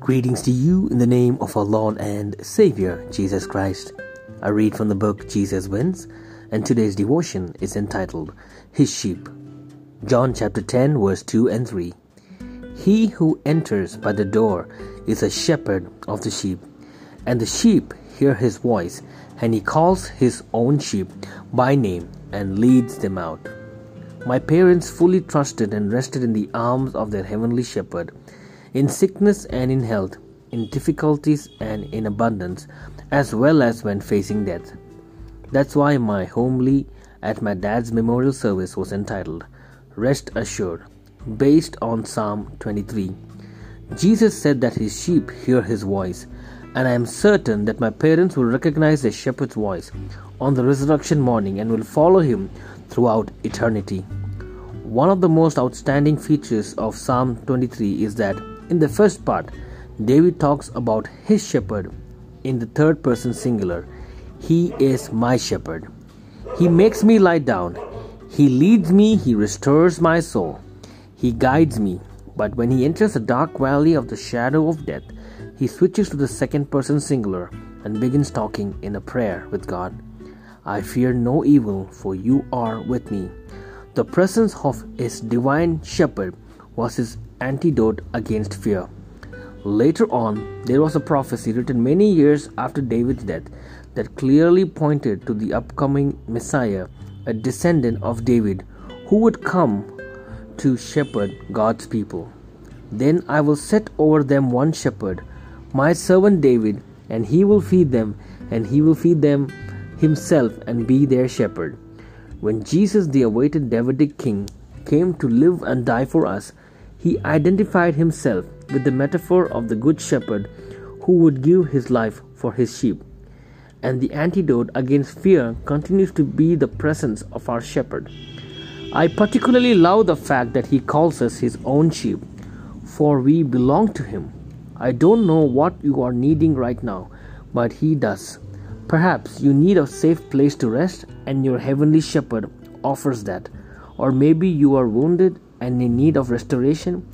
Greetings to you in the name of our Lord and Savior, Jesus Christ. I read from the book Jesus Wins, and today's devotion is entitled His Sheep. John chapter 10, verse 2 and 3. He who enters by the door is a shepherd of the sheep, and the sheep hear his voice, and he calls his own sheep by name and leads them out. My parents fully trusted and rested in the arms of their heavenly shepherd in sickness and in health, in difficulties and in abundance, as well as when facing death. That's why my homily at my dad's memorial service was entitled Rest Assured, based on Psalm 23. Jesus said that his sheep hear his voice, and I am certain that my parents will recognize the shepherd's voice on the resurrection morning and will follow him throughout eternity. One of the most outstanding features of Psalm 23 is that in the first part, David talks about his shepherd in the third person singular. He is my shepherd. He makes me lie down. He leads me, he restores my soul. He guides me. But when he enters the dark valley of the shadow of death, he switches to the second person singular and begins talking in a prayer with God. I fear no evil, for you are with me. The presence of his divine shepherd was his antidote against fear. Later on, there was a prophecy written many years after David's death that clearly pointed to the upcoming Messiah, a descendant of David, who would come to shepherd God's people. Then I will set over them one shepherd, my servant David, and he will feed them, and he will feed them himself and be their shepherd. When Jesus, the awaited Davidic king, came to live and die for us, he identified himself with the metaphor of the Good Shepherd who would give his life for his sheep. And the antidote against fear continues to be the presence of our shepherd. I particularly love the fact that he calls us his own sheep, for we belong to him. I don't know what you are needing right now, but he does. Perhaps you need a safe place to rest, and your heavenly shepherd offers that. Or maybe you are wounded and in need of restoration,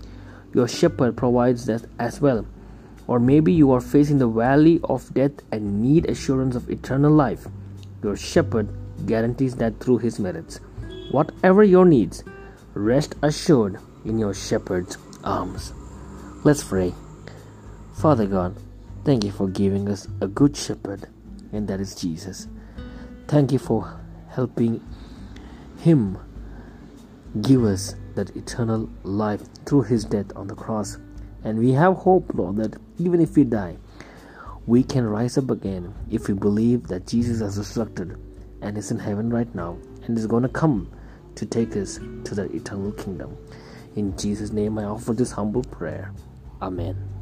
your shepherd provides that as well. Or maybe you are facing the valley of death and need assurance of eternal life. Your shepherd guarantees that through his merits. Whatever your needs, rest assured in your shepherd's arms. Let's pray. Father God, thank you for giving us a good shepherd, and that is Jesus. Thank you for helping him give us that eternal life through his death on the cross. And we have hope, Lord, that even if we die, we can rise up again if we believe that Jesus has resurrected and is in heaven right now and is going to come to take us to the eternal kingdom. In Jesus' name, I offer this humble prayer. Amen.